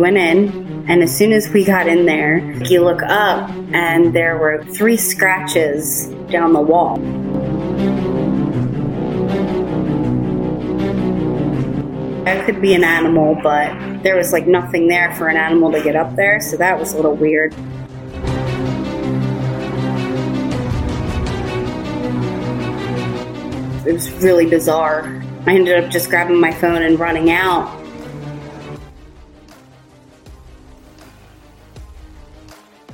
went in, and as soon as we got in there, you look up, and there were three scratches down the wall. It could be an animal, but there was like nothing there for an animal to get up there, so that was a little weird. It was really bizarre. I ended up just grabbing my phone and running out.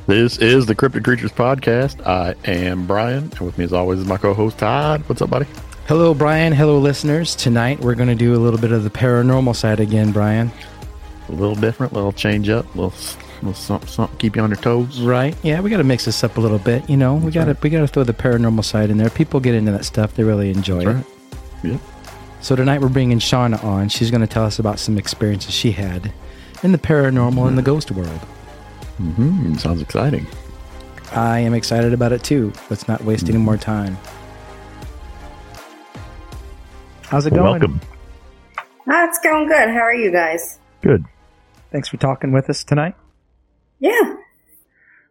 This is the Cryptid Creatures Podcast. I am Brian, and with me, as always, is my co host Todd. What's up, buddy? Hello, Brian. Hello, listeners. Tonight we're going to do a little bit of the paranormal side again, Brian. A little different, a little change up, a little, little something, something, keep you on your toes. Right? Yeah, we got to mix this up a little bit. You know, we got to we got to throw the paranormal side in there. People get into that stuff; they really enjoy That's it. right. Yep. So tonight we're bringing Shauna on. She's going to tell us about some experiences she had in the paranormal and the ghost world. Mm-hmm. Sounds exciting. I am excited about it too. Let's not waste any more time. How's it Well, going? welcome. Ah, it's going good. How are you guys? Good. Thanks for talking with us tonight. Yeah.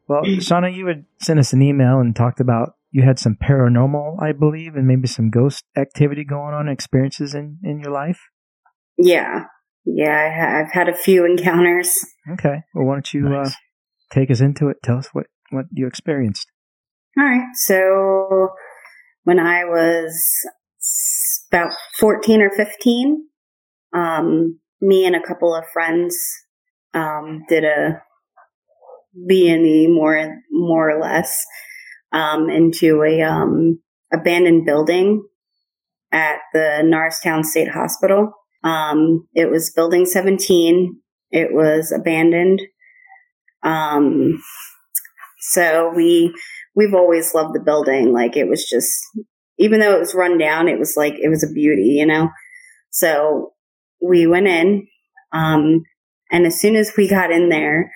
Well, Shauna, you had sent us an email and talked about you had some paranormal, I believe, and maybe some ghost activity going on, experiences in, in your life. Yeah. Yeah, I ha- I've had a few encounters. Okay. Well, why don't you uh, Nice. Take us into it? Tell us what, what you experienced. All right. So when I was about 14 or 15, um, me and a couple of friends um, did a B&E more, more or less um, into a um, abandoned building at the Norristown State Hospital. Um, it was building 17. It was abandoned. Um, so we we've always loved the building. Like it was just, even though it was run down, it was like it was a beauty, you know. So we went in, um, and as soon as we got in there,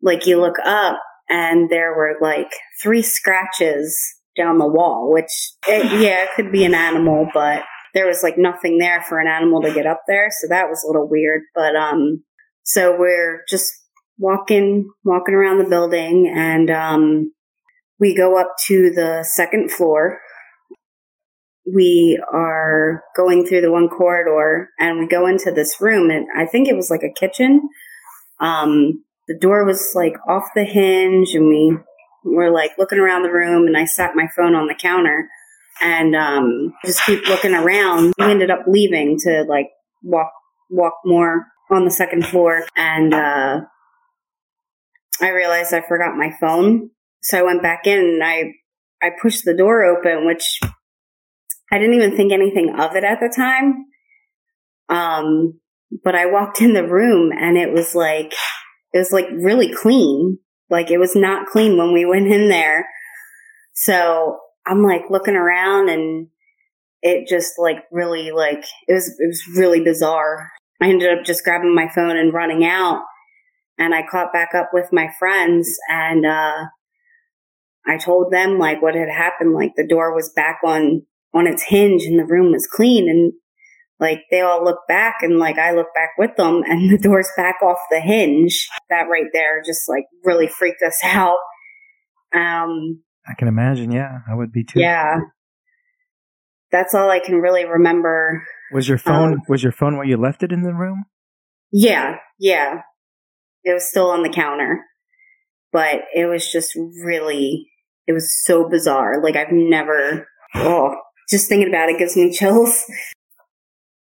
like you look up and there were like three scratches down the wall, which it, yeah, it could be an animal, but there was like nothing there for an animal to get up there, so that was a little weird. But um, so we're just walking walking around the building and um we go up to the second floor. We are going through the one corridor and we go into this room and i think it was like a kitchen. Um the door was like off the hinge and we were like looking around the room and i sat my phone on the counter and um just keep looking around. We ended up leaving to like walk walk more on the second floor and uh I realized I forgot my phone. So I went back in and I, I pushed the door open, which I didn't even think anything of it at the time. Um, but I walked in the room and it was like, it was like really clean. Like it was not clean when we went in there. So I'm like looking around and it just like really like, it was, it was really bizarre. I ended up just grabbing my phone and running out and I caught back up with my friends and uh I told them like what had happened like the door was back on on its hinge and the room was clean and like they all looked back and like I looked back with them and the door's back off the hinge that right there just like really freaked us out um I can imagine. Yeah, I would be too. yeah that's all I can really remember Was your phone Um, was your phone where you left it in the room? Yeah, yeah. It was still on the counter. But it was just really, it was so bizarre. Like I've never, oh, just thinking about it gives me chills.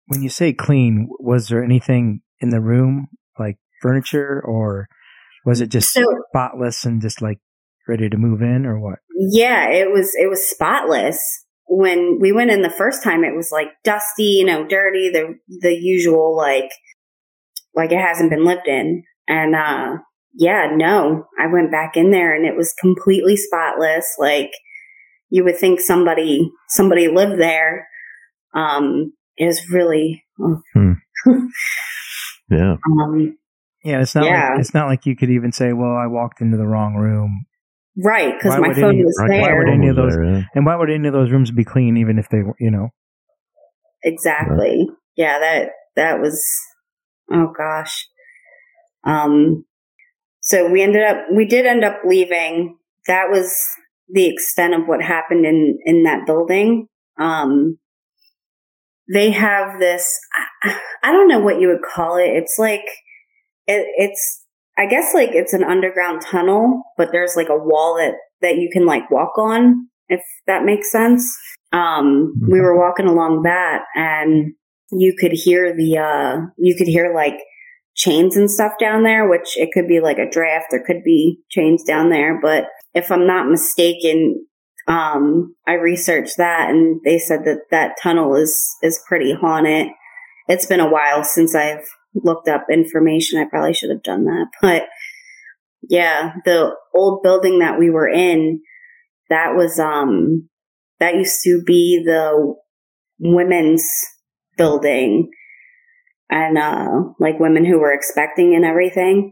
When you say clean, was there anything in the room like furniture, or was it just So, spotless and just like ready to move in, or what? yeah, it was, it was spotless. When we went in the first time, it was like dusty, you know, dirty, the, the usual, like, like it hasn't been lived in. And, uh, yeah, no, I went back in there and it was completely spotless. Like you would think somebody, somebody lived there. Um, it was really, Yeah. um, Yeah, it's not. Yeah. Like, it's not like you could even say, "Well, I walked into the wrong room." right. Cause my phone any- was Right, why there. would any of those- There, yeah. And why would any of those rooms be clean, even if they were, you know? Exactly. Yeah, that that was oh gosh. Um, so we ended up, we did end up leaving. That was the extent of what happened in, in that building. Um, they have this, I don't know what you would call it. It's like, it, it's, I guess like it's an underground tunnel, but there's like a wall that, that you can like walk on, if that makes sense. Um, we were walking along that and you could hear the, uh, you could hear like chains and stuff down there, which it could be like a draft. There could be chains down there, but if I'm not mistaken, um, I researched that and they said that that tunnel is, is pretty haunted. It's been a while since I've looked up information. I probably should have done that, but yeah, the old building that we were in, that was, um, that used to be the women's building and, uh, like women who were expecting and everything.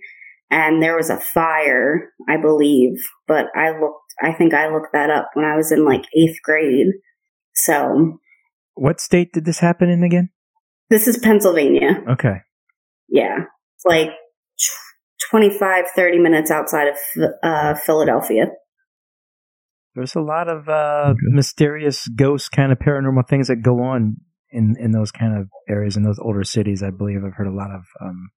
And there was a fire, I believe, but I looked I think I looked that up when I was in like eighth grade. So. What state did this happen in again? This is Pennsylvania. Okay. Yeah. It's like 25, 30 minutes outside of uh, Philadelphia. There's a lot of uh, mysterious ghost kind of paranormal things that go on in, in those kind of areas in those older cities. I believe I've heard a lot of um,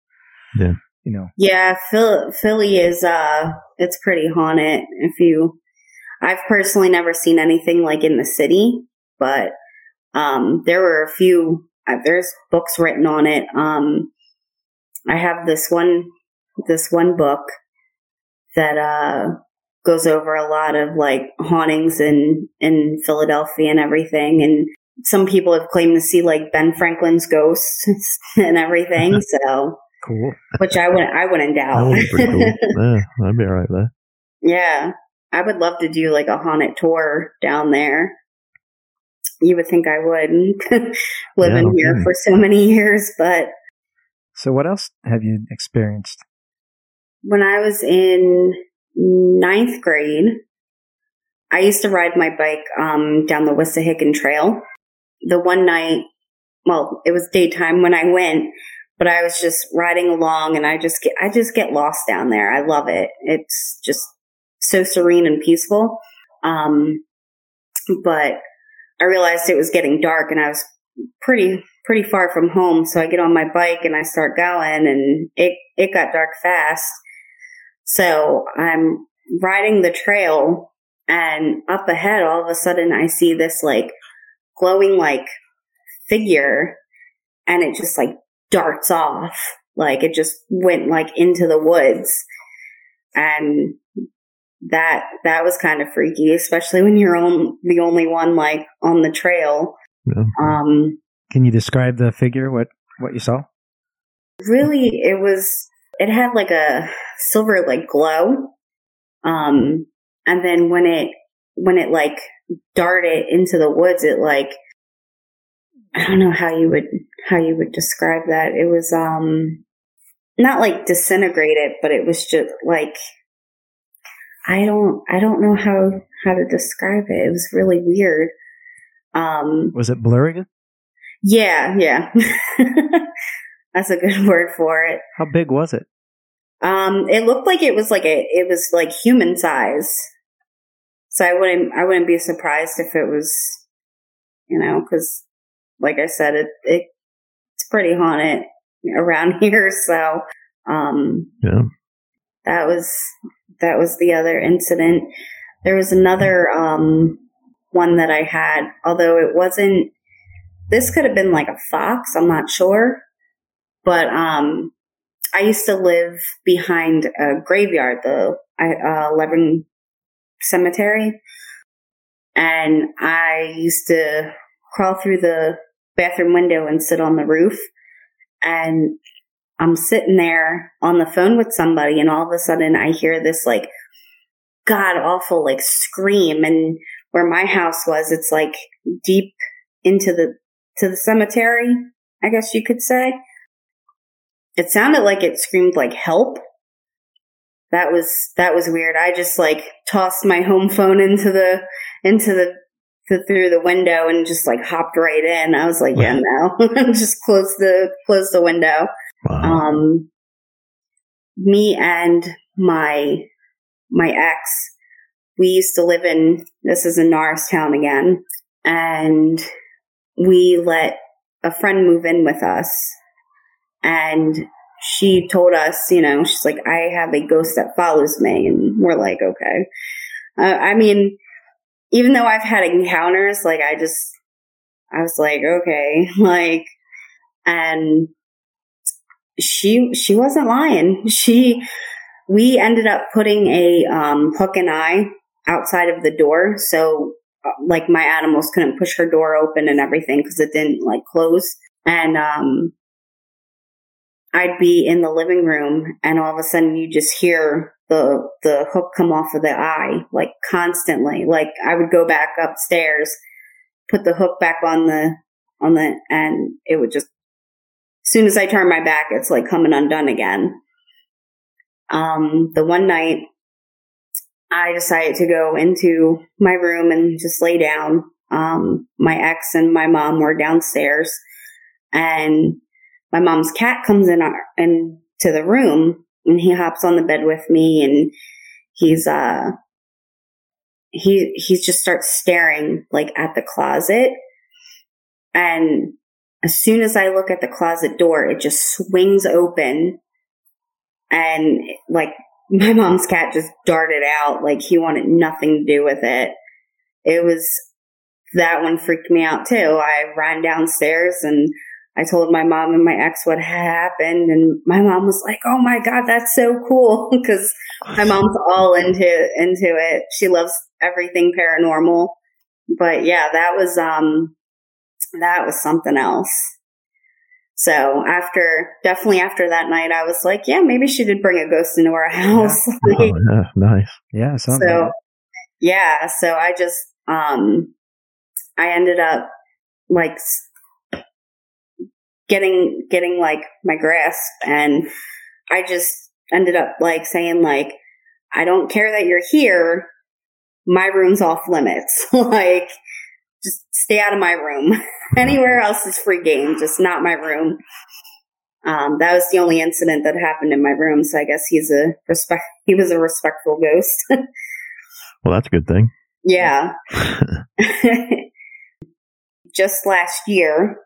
yeah. You know. Yeah, Philly, Philly is uh, it's pretty haunted. If you I've personally never seen anything like in the city, but um, there were a few. Uh, there's books written on it. Um, I have this one, this one book that uh, goes over a lot of like hauntings in in Philadelphia and everything. And some people have claimed to see like Ben Franklin's ghosts and everything. So cool. Which I wouldn't. I wouldn't doubt. That would be cool. yeah, I'd be all right there. Yeah, I would love to do like a haunted tour down there. You would think I would, living yeah, here for so many years, but. So, what else have you experienced? When I was in ninth grade, I used to ride my bike um, down the Wissahickon Trail. The one night, well, it was daytime when I went, but I was just riding along and I just get, I just get lost down there. I love it. It's just so serene and peaceful. Um, but I realized it was getting dark and I was pretty, pretty far from home. So I get on my bike and I start going and it, it got dark fast. So I'm riding the trail and up ahead, all of a sudden I see this like glowing like figure and it just like darts off. Like it just went like into the woods. And that that was kind of freaky, especially when you're on the only one like on the trail. Yeah. Um, Can you describe the figure? What what you saw? Really, it was it had like a silver like glow, um, and then when it when it like darted into the woods, it like I don't know how you would how you would describe that. It was um not like disintegrated, but it was just like I don't I don't know how how to describe it. It was really weird. Um Was it blurring? Yeah, yeah. That's a good word for it. How big was it? Um it looked like it was like a it was like human size. So I wouldn't I wouldn't be surprised if it was you know cuz like I said it it it's pretty haunted around here so um yeah that was that was the other incident. There was another um, one that I had, although it wasn't. This could have been like a fox. I'm not sure, but um, I used to live behind a graveyard, the uh, Lebanon Cemetery, and I used to crawl through the bathroom window and sit on the roof. And I'm sitting there on the phone with somebody and all of a sudden I hear this like god awful like scream and where my house was it's like deep into the to the cemetery, I guess you could say. It sounded like it screamed like help. That was that was weird. I just like tossed my home phone into the into the, the through the window and just like hopped right in. I was like, yeah, no. just close the close the window. Wow. Um, me and my my ex, we used to live in this is in Norristown again, and we let a friend move in with us, and she told us, you know, she's like, I have a ghost that follows me, and we're like, okay. Uh, I mean, even though I've had encounters, like I just, I was like, okay, like, and she she wasn't lying. She we ended up putting a um, hook and eye outside of the door, so uh, like my animals couldn't push her door open and everything because it didn't like close. And um, I'd be in the living room, and all of a sudden you just hear the the hook come off of the eye like constantly. Like I would go back upstairs, put the hook back on the on the, and it would just as soon as I turn my back, it's like coming undone again. Um, the one night I decided to go into my room and just lay down. Um, my ex and my mom were downstairs and my mom's cat comes in our, into the room and he hops on the bed with me and he's, uh, he, he just starts staring like at the closet and as soon as I look at the closet door, it just swings open and like my mom's cat just darted out like he wanted nothing to do with it. It was that one freaked me out too. I ran downstairs and I told my mom and my ex what happened and my mom was like, "Oh my god, that's so cool" because my mom's all into into it. She loves everything paranormal. But yeah, that was um that was something else. So after, definitely after that night, I was like, yeah, maybe she did bring a ghost into our house. Yeah. oh, yeah, nice. Yeah. So, yeah. So I just, um, I ended up like getting, getting like my grasp and I just ended up like saying like, I don't care that you're here. My room's off limits. like, just stay out of my room. Anywhere else is free game, just not my room. Um, that was the only incident that happened in my room, so I guess he's a respect. He was a respectful ghost. well, that's a good thing. Yeah. just last year,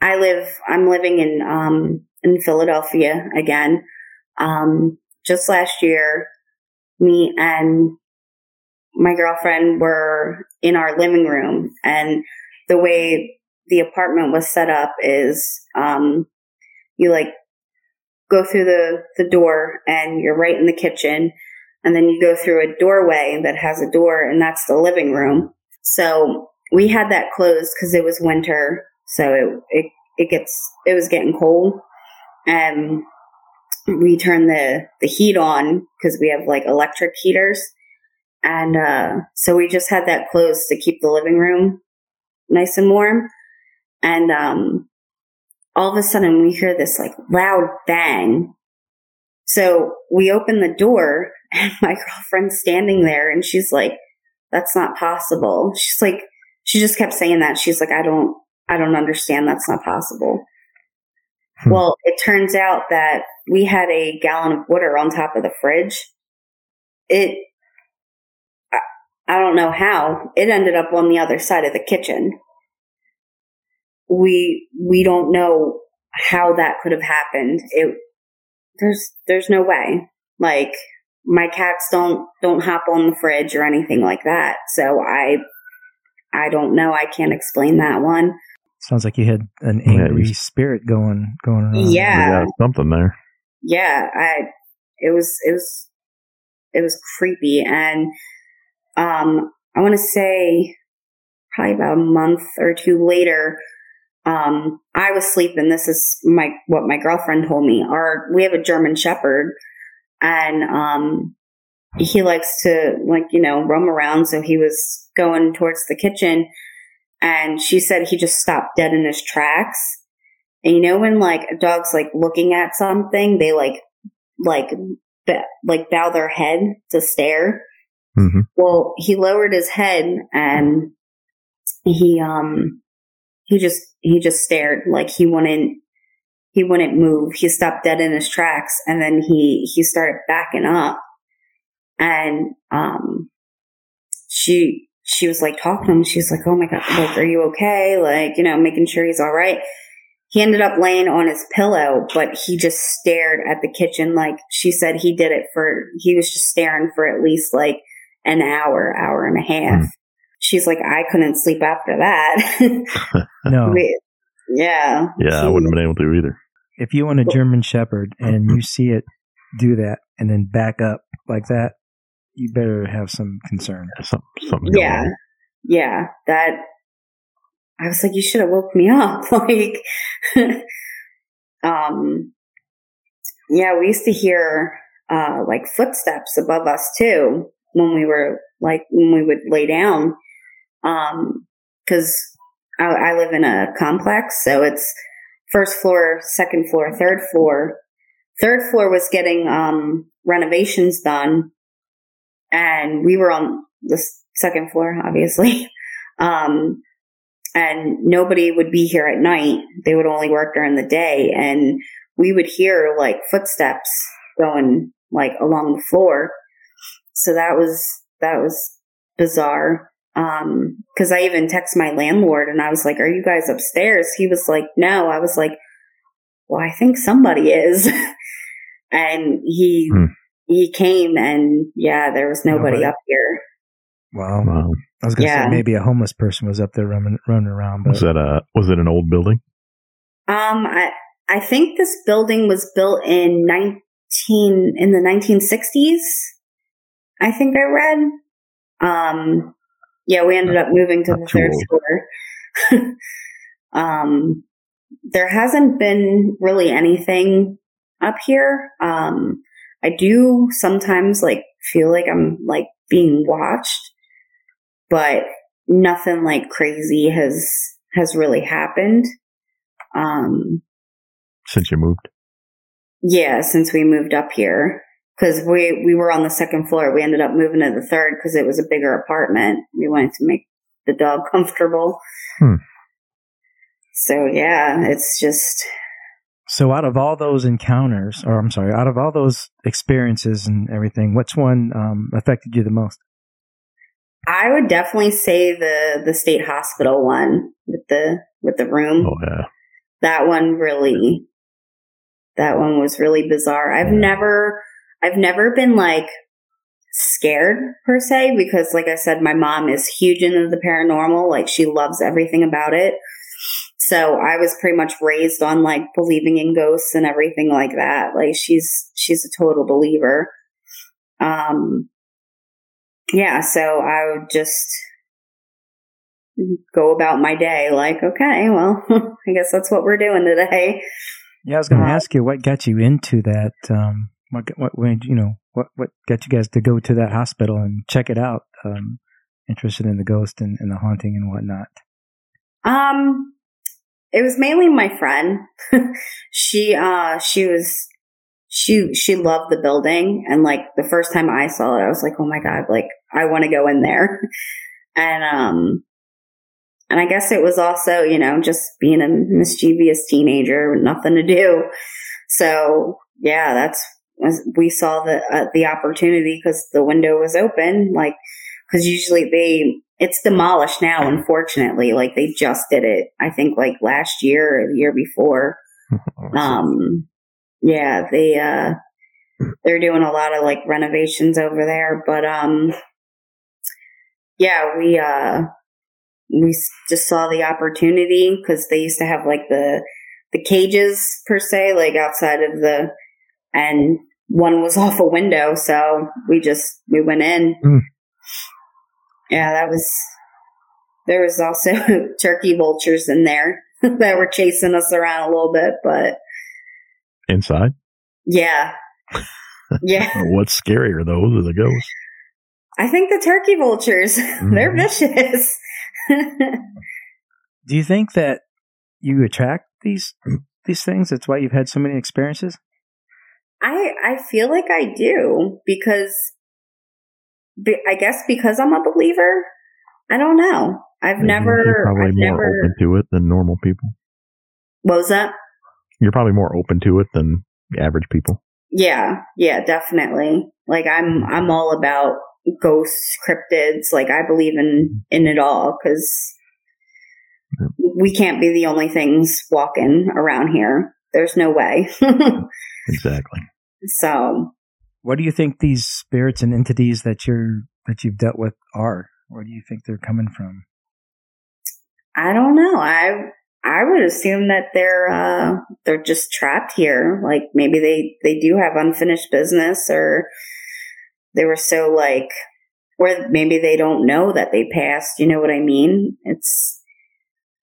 I live. I'm living in um, in Philadelphia again. Um, just last year, me and my girlfriend were in our living room and the way the apartment was set up is um, you like go through the, the door and you're right in the kitchen and then you go through a doorway that has a door and that's the living room so we had that closed because it was winter so it, it it gets it was getting cold and we turned the the heat on because we have like electric heaters and uh, so we just had that closed to keep the living room nice and warm. And um, all of a sudden we hear this like loud bang. So we open the door and my girlfriend's standing there and she's like, that's not possible. She's like, she just kept saying that. She's like, I don't, I don't understand. That's not possible. Hmm. Well, it turns out that we had a gallon of water on top of the fridge. It I don't know how it ended up on the other side of the kitchen. We we don't know how that could have happened. It there's there's no way. Like my cats don't don't hop on the fridge or anything like that. So I I don't know. I can't explain that one. Sounds like you had an angry yeah, spirit going going around. Yeah, something there. Yeah, I it was it was it was creepy and um, I want to say probably about a month or two later, um, I was sleeping. This is my what my girlfriend told me. Our we have a German Shepherd, and um, he likes to like you know roam around. So he was going towards the kitchen, and she said he just stopped dead in his tracks. And you know when like a dog's like looking at something, they like like be- like bow their head to stare. Mm-hmm. Well, he lowered his head and he, um, he just, he just stared like he wouldn't he wouldn't move. He stopped dead in his tracks and then he, he started backing up and, um, she, she was like talking to him. She's like, Oh my God, like, are you okay? Like, you know, making sure he's all right. He ended up laying on his pillow, but he just stared at the kitchen. Like she said, he did it for, he was just staring for at least like an hour, hour and a half. Mm. She's like, I couldn't sleep after that. no. yeah. Yeah, I wouldn't have been able to either. If you want a German Shepherd and you see it do that and then back up like that, you better have some concern. Some, something yeah. Yeah. That, I was like, you should have woke me up. like, um, yeah, we used to hear, uh, like footsteps above us too when we were like, when we would lay down. Um, cause I, I live in a complex. So it's first floor, second floor, third floor. Third floor was getting, um, renovations done and we were on the second floor, obviously. Um, and nobody would be here at night. They would only work during the day and we would hear like footsteps going like along the floor. So that was, that was bizarre. Um, cause I even texted my landlord and I was like, are you guys upstairs? He was like, no. I was like, well, I think somebody is. and he, hmm. He came and yeah, there was nobody, nobody. up here. Wow. wow. I was gonna yeah. say maybe a homeless person was up there running running around. But was that a was it an old building? Um, I I think this building was built in nineteen in the nineteen sixties. I think I read. Um, yeah, we ended up moving to the third floor. um, there hasn't been really anything up here. Um, I do sometimes like feel like I'm like being watched but nothing like crazy has has really happened. Um, since you moved. Yeah, since we moved up here, because we we were on the second floor. We ended up moving to the third because it was a bigger apartment. We wanted to make the dog comfortable. Hmm. So yeah, it's just. So out of all those encounters, or I'm sorry, out of all those experiences and everything, which one um, affected you the most? I would definitely say the the state hospital one with the with the room. Oh yeah. That one really that one was really bizarre. I've yeah. never I've never been like scared per se because like I said my mom is huge into the paranormal, like she loves everything about it. So I was pretty much raised on like believing in ghosts and everything like that. Like she's she's a total believer. Um yeah, so I would just go about my day like, okay, well, I guess that's what we're doing today. Yeah, I was going to uh, ask you what got you into that. Um, what, what, you know, what, what got you guys to go to that hospital and check it out? Um, interested in the ghost and, and the haunting and whatnot. Um, it was mainly my friend. she, uh, she was she she loved the building and like the first time I saw it, I was like, oh my god, like I want to go in there. and um and I guess it was also, you know, just being a mischievous teenager with nothing to do. So yeah, that's we saw the uh, the opportunity because the window was open. Like because usually they it's demolished now. Unfortunately, like they just did it. I think like last year or the year before. um yeah, they uh they're doing a lot of like renovations over there, but um yeah, we uh we just saw the opportunity because they used to have like the the cages per se, like outside of the and one was off a window, so we just we went in. Mm. Yeah, that was there was also turkey vultures in there that were chasing us around a little bit, but inside? Yeah. Yeah. What's scarier, those or the ghosts? I think the turkey vultures. Mm-hmm. They're vicious. Do you think that you attract these these things? That's why you've had so many experiences. I I feel like I do because I guess because I'm a believer. I don't know. I've Maybe never probably I've more never, open to it than normal people. What was that? you're probably more open to it than average people. Yeah, yeah, definitely. Like I'm mm-hmm. I'm all about ghosts, cryptids. Like I believe in in it all because Yep. we can't be the only things walking around here. There's no way. Exactly. so What do you think these spirits and entities that you're that you've dealt with are? Where do you think they're coming from? I don't know. I I would assume that they're uh they're just trapped here. Like maybe they they do have unfinished business or they were so like or maybe they don't know that they passed, you know what I mean? It's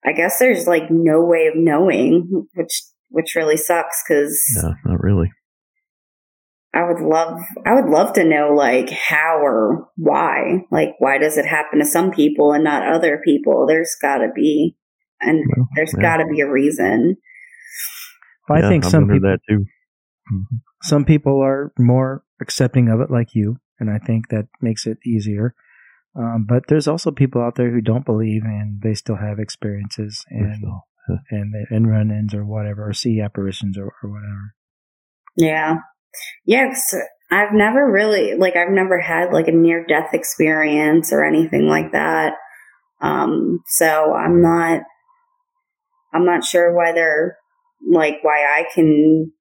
I guess there's like no way of knowing, which which really sucks cuz No, not really. I would love I would love to know like how or why. Like why does it happen to some people and not other people? There's got to be and Well, there's yeah. got to be a reason. I Yeah, think I some wondered people that too. Mhm. some people are more accepting of it, like you, and I think that makes it easier. Um, but there's also people out there who don't believe, and they still have experiences and So, and and run-ins or whatever, or see apparitions or, or whatever. Yeah. 'Cause I've never really like I've never had like a near death experience or anything like that. Um so I'm not I'm not sure whether like why I can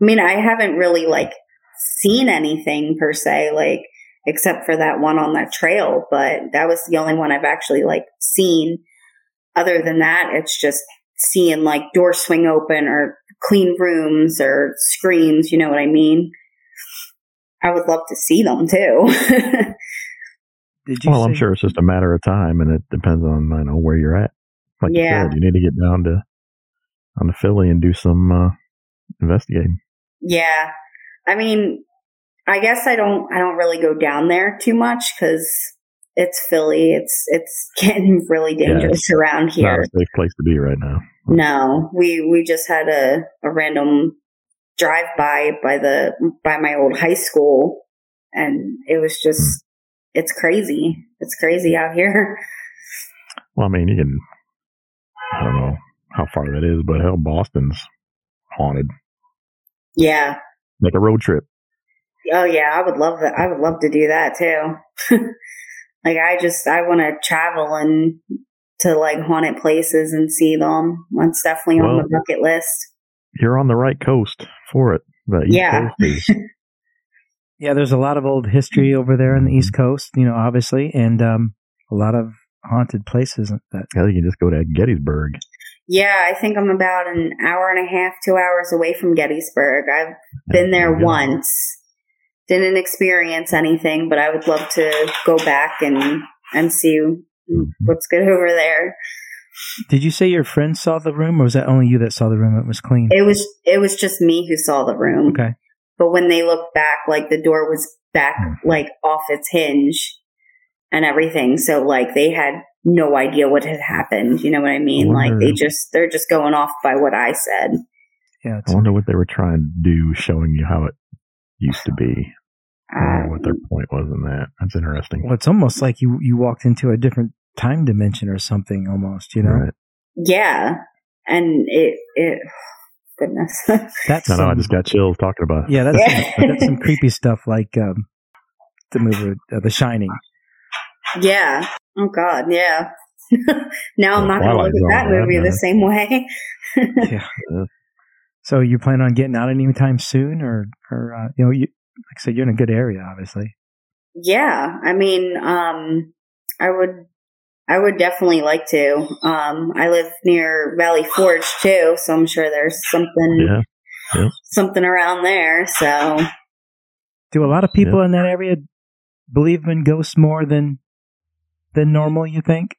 I mean, I haven't really like seen anything per se like except for that one on that trail, but that was the only one I've actually like seen. Other than that, it's just seeing like doors swing open or clean rooms or screams, you know what I mean? I would love to see them too. Did you? well, I'm sure it's just a matter of time, and it depends on I know where you're at. Like Yeah. you said, you need to get down to on the Philly and do some uh, investigating. yeah. I mean, I guess I don't I don't really go down there too much cuz it's Philly. It's it's getting really dangerous around It's not a safe place to be right now. No, we we just had a a random drive by by the by my old high school and it was just hmm. it's crazy. It's crazy out here. Well, I mean, you can. I don't know how far that is, but hell, Boston's haunted. Yeah. Make a road trip. Oh yeah, I would love that. I would love to do that too. like I just I want to travel and to like haunted places and see them. That's definitely on the bucket list. You're on the right coast for it. The Yeah. Yeah, there's a lot of old history over there in the East Coast, you know, obviously, and um, a lot of haunted places that hell, you can just go to Gettysburg. Yeah, I think I'm about an hour and a half, two hours away from Gettysburg. I've been there you go. once. Didn't experience anything, but I would love to go back and and see what's good over there. Did you say your friend saw the room, or was that only you that saw the room? It was clean. It was it was just me who saw the room. Okay. But when they looked back, like the door was back hmm. like off its hinge and everything. So like they had no idea what had happened. You know what I mean? Like they just they're just going off by what I said. Yeah, I it's, wonder what they were trying to do, showing you how it used to be. I don't know what their Um, point was in that. That's interesting. well, it's almost like you you walked into a different time dimension or something, almost. You know, Right. Yeah, and it it goodness. that's I know. I just got chills talking about it. yeah, that's Yeah. Some, that's some creepy stuff like um, the movie uh, The Shining. yeah. Oh God. Yeah. now I'm not going to look at that movie yeah. the same way. Yeah. Yeah. So you plan on getting out anytime soon, or or uh, you know, you like I said, you're in a good area, obviously. yeah. I mean, um, I would. I would definitely like to. Um, I live near Valley Forge too, so I'm sure there's something Yeah. something around there. So Do a lot of people in that area believe in ghosts more than than normal? You think?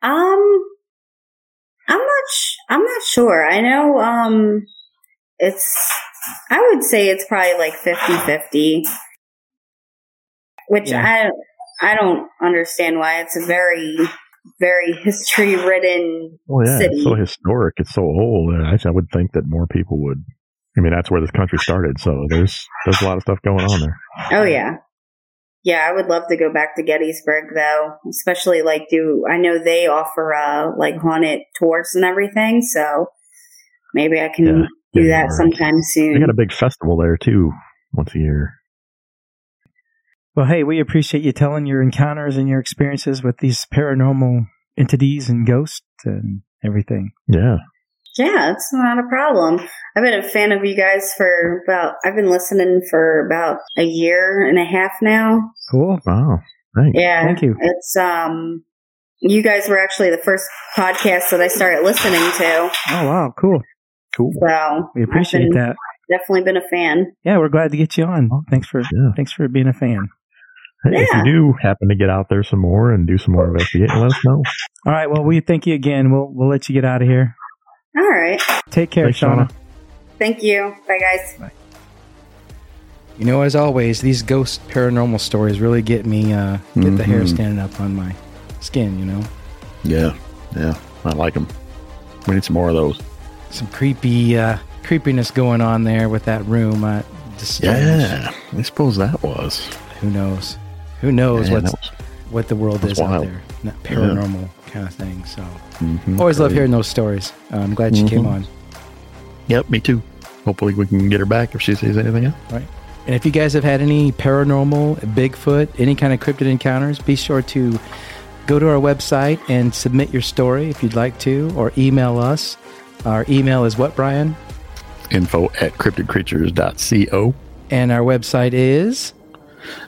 Um, I'm not. Sh- I'm not sure. I know. Um, it's. I would say it's probably like 50-50. Which I. I don't understand why it's a very, very history ridden. Well, yeah, City. it's so historic. It's so old. I, I would think that more people would. I mean, that's where this country started. So there's there's a lot of stuff going on there. Oh yeah, yeah. I would love to go back to Gettysburg though, especially like do I know they offer uh like haunted tours and everything. So maybe I can Yeah, do that right. sometime soon. They soon. got a big festival there too, once a year. Well, hey, we appreciate you telling your encounters and your experiences with these paranormal entities and ghosts and everything. Yeah. Yeah, it's not a problem. I've been a fan of you guys for about, I've been listening for about a year and a half now. Cool. Wow. Thanks. Yeah. Thank you. It's, um, you guys were actually the first podcast that I started listening to. Oh, wow. Cool. Cool. So We appreciate been- that. definitely been a fan. Yeah, we're glad to get you on. Thanks for Yeah. thanks for being a fan. Hey, If you do happen to get out there some more and do some more investigating, let us know. All right. Well, we thank you again. We'll we'll let you get out of here. All right. Take care, Thanks, Shauna. Shauna. Thank you. Bye, guys. You know, as always, these ghost paranormal stories really get me uh, get the hair Mhm. standing up on my skin. You know, Yeah, yeah, I like them. We need some more of those. some creepy uh, creepiness going on there with that room. Uh, just. Yeah, I suppose that was. Who knows? Who knows Man, what's was what the world that's is out there? That paranormal kind of thing. So mhm, always love hearing those stories. Uh, I'm glad she came Mhm. on. Yep, me too. Hopefully, we can get her back if she sees anything else. Right. And if you guys have had any paranormal, Bigfoot, any kind of cryptid encounters, be sure to go to our website and submit your story if you'd like to, or email us. Our email is what, Brian? Info at cryptidcreatures.co, And our website is.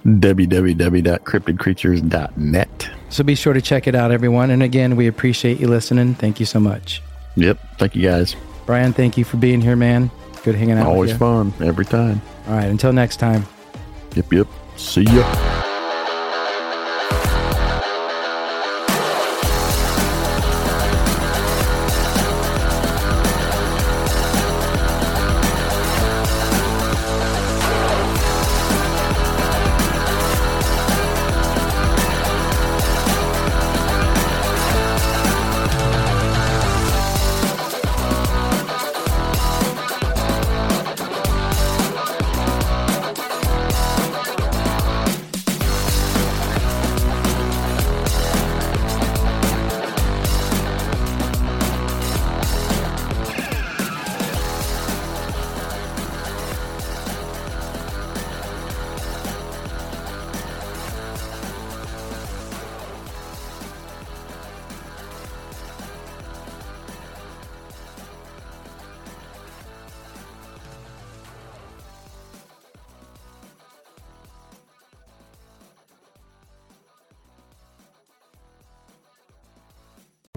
www.cryptidcreatures.net. So be sure to check it out, everyone. And again, we appreciate you listening. Thank you so much. Yep, thank you guys. Brian, thank you for being here, man. Good hanging out Always with you. fun, every time. All right, until next time. Yep, yep. See ya.